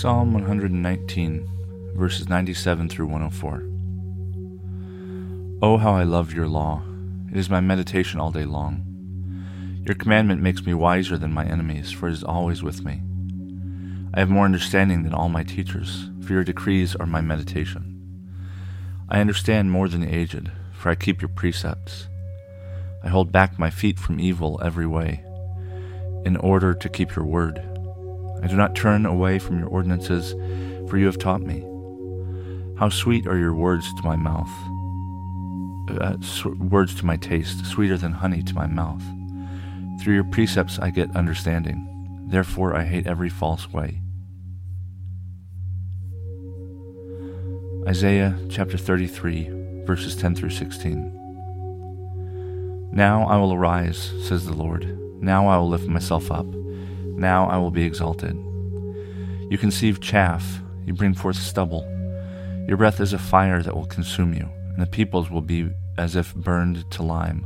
Psalm 119, verses 97 through 104. Oh, how I love your law! It is my meditation all day long. Your commandment makes me wiser than my enemies, for it is always with me. I have more understanding than all my teachers, for your decrees are my meditation. I understand more than the aged, for I keep your precepts. I hold back my feet from evil every way, in order to keep your word. I do not turn away from your ordinances, for you have taught me. How sweet are your words to my mouth, uh, words to my taste, sweeter than honey to my mouth. Through your precepts I get understanding. Therefore I hate every false way. Isaiah chapter 33, verses 10 through 16. Now I will arise, says the Lord. Now I will lift myself up. Now I will be exalted. You conceive chaff, you bring forth stubble. Your breath is a fire that will consume you, and the peoples will be as if burned to lime,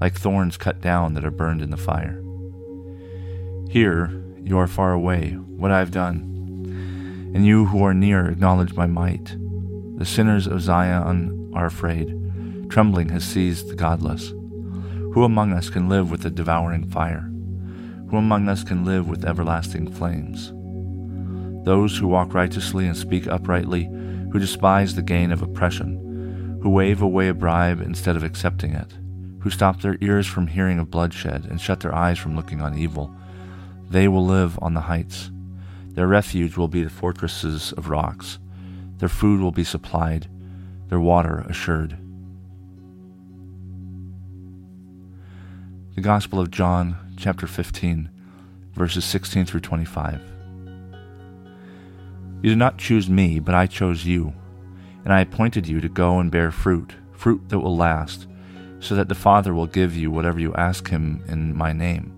like thorns cut down that are burned in the fire. Hear you are far away, what I have done. And you who are near acknowledge my might. The sinners of Zion are afraid. Trembling has seized the godless. Who among us can live with the devouring fire? Who among us can live with everlasting flames? Those who walk righteously and speak uprightly, who despise the gain of oppression, who wave away a bribe instead of accepting it, who stop their ears from hearing of bloodshed and shut their eyes from looking on evil, they will live on the heights. Their refuge will be the fortresses of rocks. Their food will be supplied, their water assured. The Gospel of John, chapter 15, verses 16 through 25. You did not choose me, but I chose you, and I appointed you to go and bear fruit, fruit that will last, so that the Father will give you whatever you ask him in my name.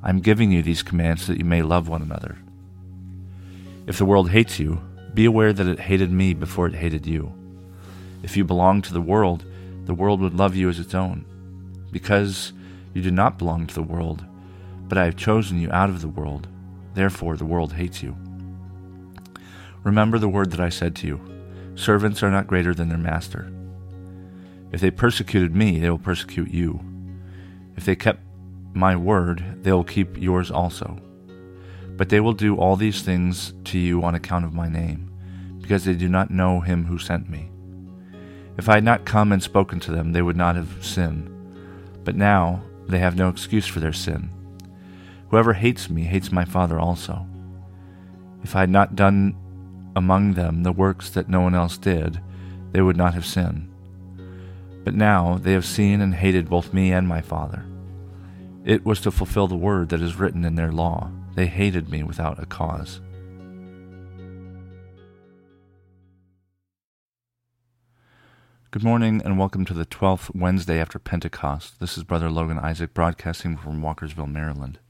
I am giving you these commands that you may love one another. If the world hates you, be aware that it hated me before it hated you. If you belong to the world, the world would love you as its own. Because you do not belong to the world, but I have chosen you out of the world. Therefore, the world hates you. Remember the word that I said to you Servants are not greater than their master. If they persecuted me, they will persecute you. If they kept my word, they will keep yours also. But they will do all these things to you on account of my name, because they do not know him who sent me. If I had not come and spoken to them, they would not have sinned. But now they have no excuse for their sin. Whoever hates me hates my Father also. If I had not done among them the works that no one else did, they would not have sinned. But now they have seen and hated both me and my Father. It was to fulfill the word that is written in their law. They hated me without a cause. Good morning and welcome to the 12th Wednesday after Pentecost. This is Brother Logan Isaac broadcasting from Walkersville, Maryland.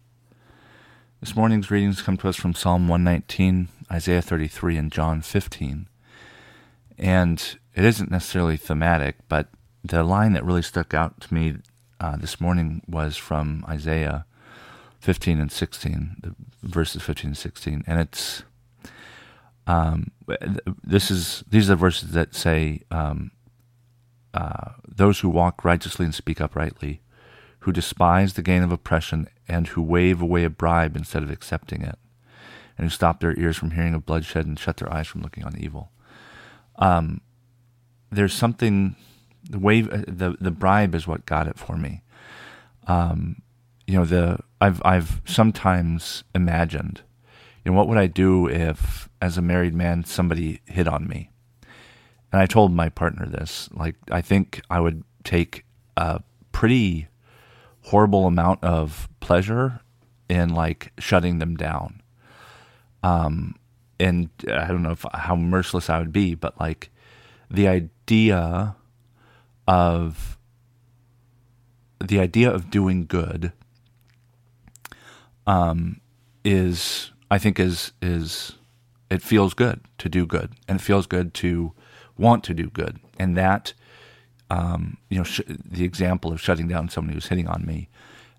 This morning's readings come to us from Psalm 119, Isaiah 33, and John 15. And it isn't necessarily thematic, but the line that really stuck out to me uh, this morning was from Isaiah 15 and 16, the verses 15 and 16. And it's, um, this is, these are the verses that say, um, uh, those who walk righteously and speak uprightly, who despise the gain of oppression, and who wave away a bribe instead of accepting it, and who stop their ears from hearing of bloodshed and shut their eyes from looking on evil. Um, there's something the wave uh, the the bribe is what got it for me. Um, you know the I've I've sometimes imagined, you know, what would I do if, as a married man, somebody hit on me? And I told my partner this. Like, I think I would take a pretty horrible amount of pleasure in like shutting them down. Um, and I don't know if, how merciless I would be, but like the idea of the idea of doing good um, is I think is is it feels good to do good, and it feels good to want to do good, and that um, you know sh- the example of shutting down somebody who's hitting on me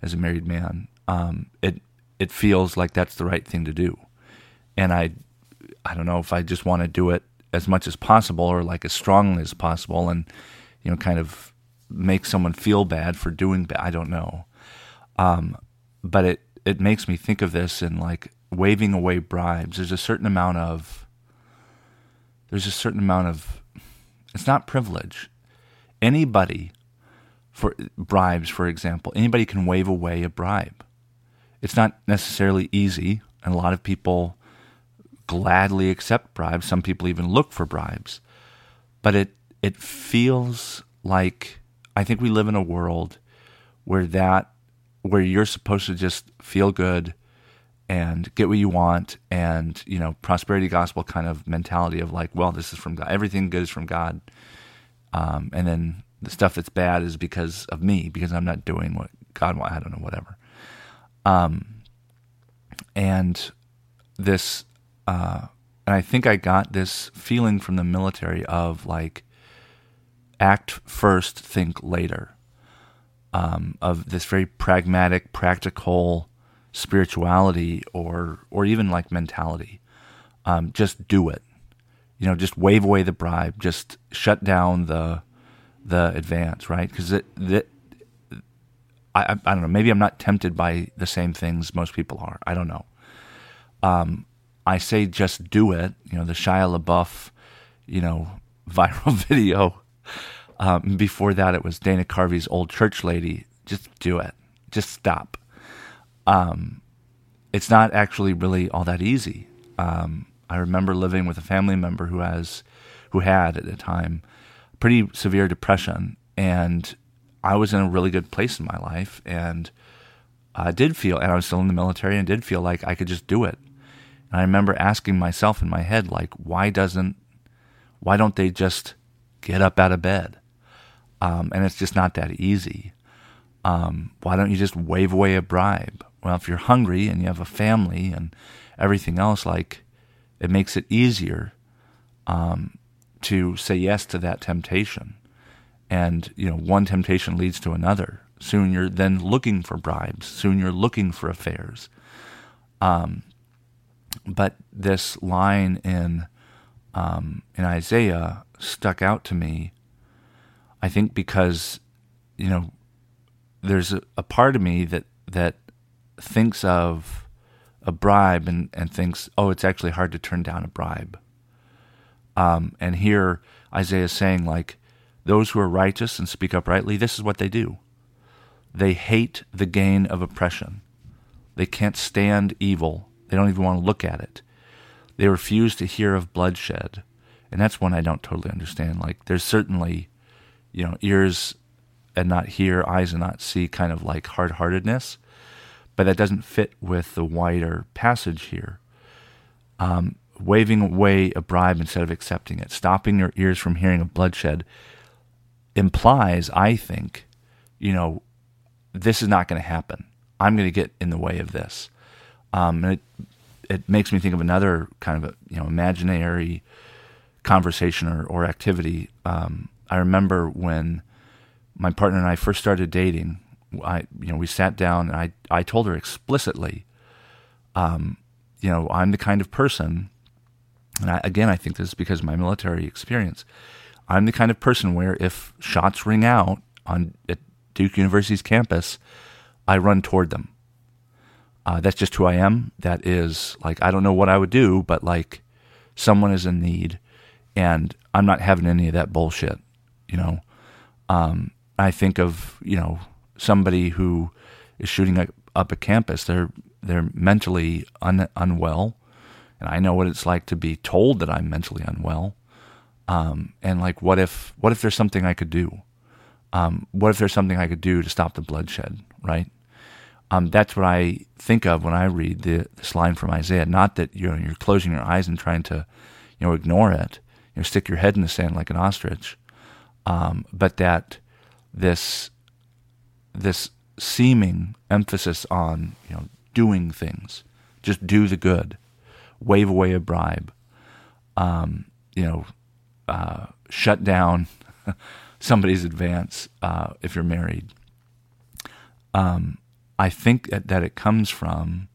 as a married man, um, it it feels like that's the right thing to do, and I I don't know if I just want to do it as much as possible or like as strongly as possible, and you know kind of make someone feel bad for doing bad. I don't know, um, but it it makes me think of this in like waving away bribes. There's a certain amount of there's a certain amount of it's not privilege. Anybody for bribes, for example, anybody can wave away a bribe. It's not necessarily easy, and a lot of people gladly accept bribes. Some people even look for bribes. But it it feels like I think we live in a world where that where you're supposed to just feel good and get what you want and you know prosperity gospel kind of mentality of like well this is from god. Everything good is from god. Um, and then the stuff that's bad is because of me because i'm not doing what god wants i don't know whatever. Um, and this uh, and i think i got this feeling from the military of like act first think later. Um, of this very pragmatic, practical spirituality or or even like mentality. Um, just do it. You know, just wave away the bribe. Just shut down the the advance, right? Because it, I, I don't know. Maybe I'm not tempted by the same things most people are. I don't know. Um, I say just do it. You know, the Shia LaBeouf, you know, viral video um, before that, it was Dana Carvey's old church lady. Just do it. Just stop. Um, it's not actually really all that easy. Um, I remember living with a family member who has, who had at the time, pretty severe depression, and I was in a really good place in my life, and I did feel, and I was still in the military, and did feel like I could just do it. And I remember asking myself in my head, like, why doesn't, why don't they just get up out of bed? Um, and it's just not that easy. Um, why don't you just wave away a bribe? Well, if you're hungry and you have a family and everything else, like it makes it easier um, to say yes to that temptation. And you know, one temptation leads to another. Soon you're then looking for bribes. Soon you're looking for affairs. Um, but this line in um, in Isaiah stuck out to me I think because, you know, there's a, a part of me that that thinks of a bribe and, and thinks, oh, it's actually hard to turn down a bribe. Um, and here Isaiah is saying, like, those who are righteous and speak uprightly, this is what they do. They hate the gain of oppression. They can't stand evil. They don't even want to look at it. They refuse to hear of bloodshed. And that's one I don't totally understand. Like, there's certainly you know, ears and not hear, eyes and not see, kind of like hard heartedness. But that doesn't fit with the wider passage here. Um, waving away a bribe instead of accepting it, stopping your ears from hearing of bloodshed, implies, I think, you know, this is not going to happen. I'm going to get in the way of this. Um, and it it makes me think of another kind of a you know imaginary conversation or, or activity um, I remember when my partner and I first started dating. I, you know, we sat down and I, I told her explicitly, um, you know, I'm the kind of person, and I, again, I think this is because of my military experience. I'm the kind of person where if shots ring out on at Duke University's campus, I run toward them. Uh, that's just who I am. That is like I don't know what I would do, but like someone is in need, and I'm not having any of that bullshit. You know, um, I think of you know somebody who is shooting up a campus. They're they're mentally un, unwell, and I know what it's like to be told that I'm mentally unwell. Um, and like, what if what if there's something I could do? Um, what if there's something I could do to stop the bloodshed? Right? Um, that's what I think of when I read the, this line from Isaiah. Not that you know, you're closing your eyes and trying to, you know, ignore it. You know, stick your head in the sand like an ostrich. Um, but that this this seeming emphasis on you know doing things, just do the good, wave away a bribe, um, you know, uh, shut down somebody's advance uh, if you're married. Um, I think that, that it comes from,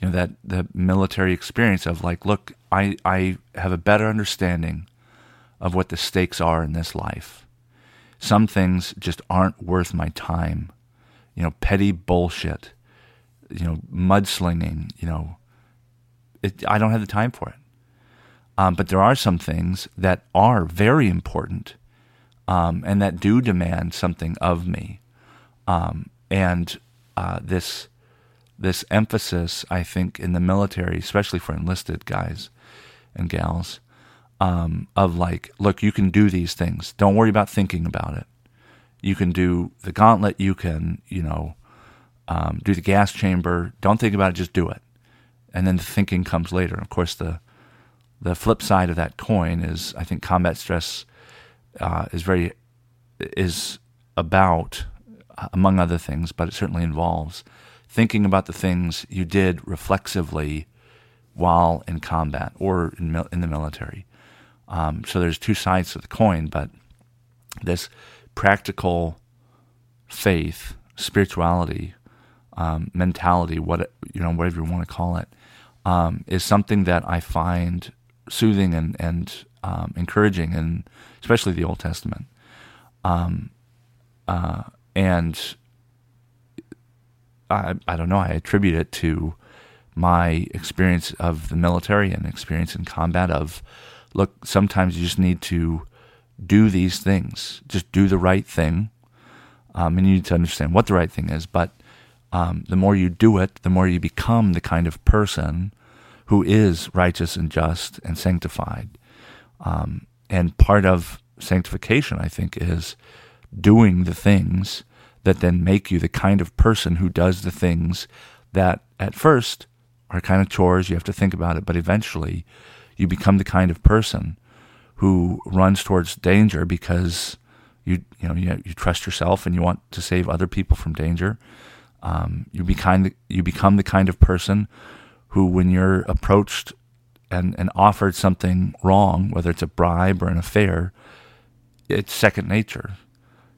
you know, that the military experience of like, look, I, I have a better understanding of what the stakes are in this life. Some things just aren't worth my time. You know, petty bullshit, you know, mudslinging, you know, it, I don't have the time for it. Um, but there are some things that are very important um, and that do demand something of me. Um, and uh, this this emphasis, I think, in the military, especially for enlisted guys and gals, um, of like, look, you can do these things. Don't worry about thinking about it. You can do the gauntlet. You can, you know, um, do the gas chamber. Don't think about it. Just do it, and then the thinking comes later. And Of course, the the flip side of that coin is, I think, combat stress uh, is very is about among other things, but it certainly involves thinking about the things you did reflexively while in combat or in, mil- in the military. Um, so there's two sides to the coin, but this practical faith, spirituality, um, mentality, what you know, whatever you want to call it, um, is something that I find soothing and and um, encouraging, and especially the Old Testament. Um, uh, and I, I don't know, I attribute it to my experience of the military and experience in combat of look, sometimes you just need to do these things, just do the right thing. Um, and you need to understand what the right thing is. But um, the more you do it, the more you become the kind of person who is righteous and just and sanctified. Um, and part of sanctification, I think, is doing the things that then make you the kind of person who does the things that at first are kind of chores. You have to think about it, but eventually you become the kind of person who runs towards danger because you you know you, you trust yourself and you want to save other people from danger. Um, you become you become the kind of person who, when you're approached and, and offered something wrong, whether it's a bribe or an affair, it's second nature.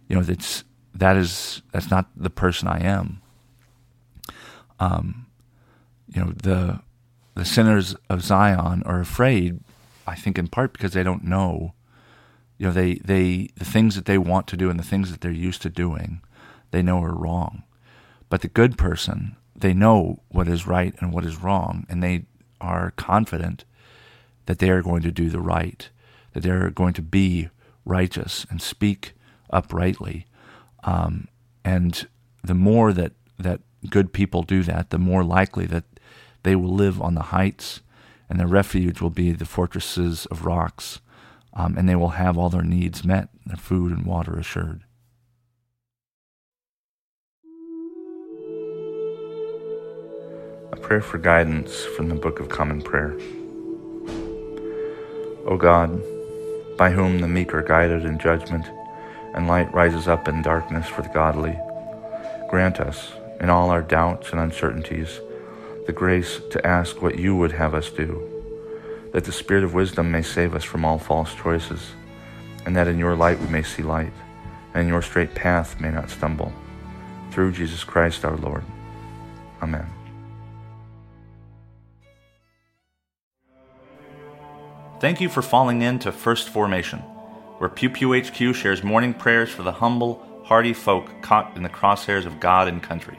You know, it's that is that's not the person I am. Um, you know the the sinners of Zion are afraid. I think in part because they don't know. You know, they they the things that they want to do and the things that they're used to doing, they know are wrong. But the good person, they know what is right and what is wrong, and they are confident that they are going to do the right, that they are going to be righteous and speak uprightly. Um, and the more that, that good people do that, the more likely that they will live on the heights, and their refuge will be the fortresses of rocks, um, and they will have all their needs met, their food and water assured. A prayer for guidance from the Book of Common Prayer. O God, by whom the meek are guided in judgment, and light rises up in darkness for the godly. Grant us, in all our doubts and uncertainties, the grace to ask what you would have us do, that the Spirit of wisdom may save us from all false choices, and that in your light we may see light, and in your straight path may not stumble. Through Jesus Christ our Lord. Amen. Thank you for falling in to First Formation where Pew Pew HQ shares morning prayers for the humble, hardy folk caught in the crosshairs of God and country.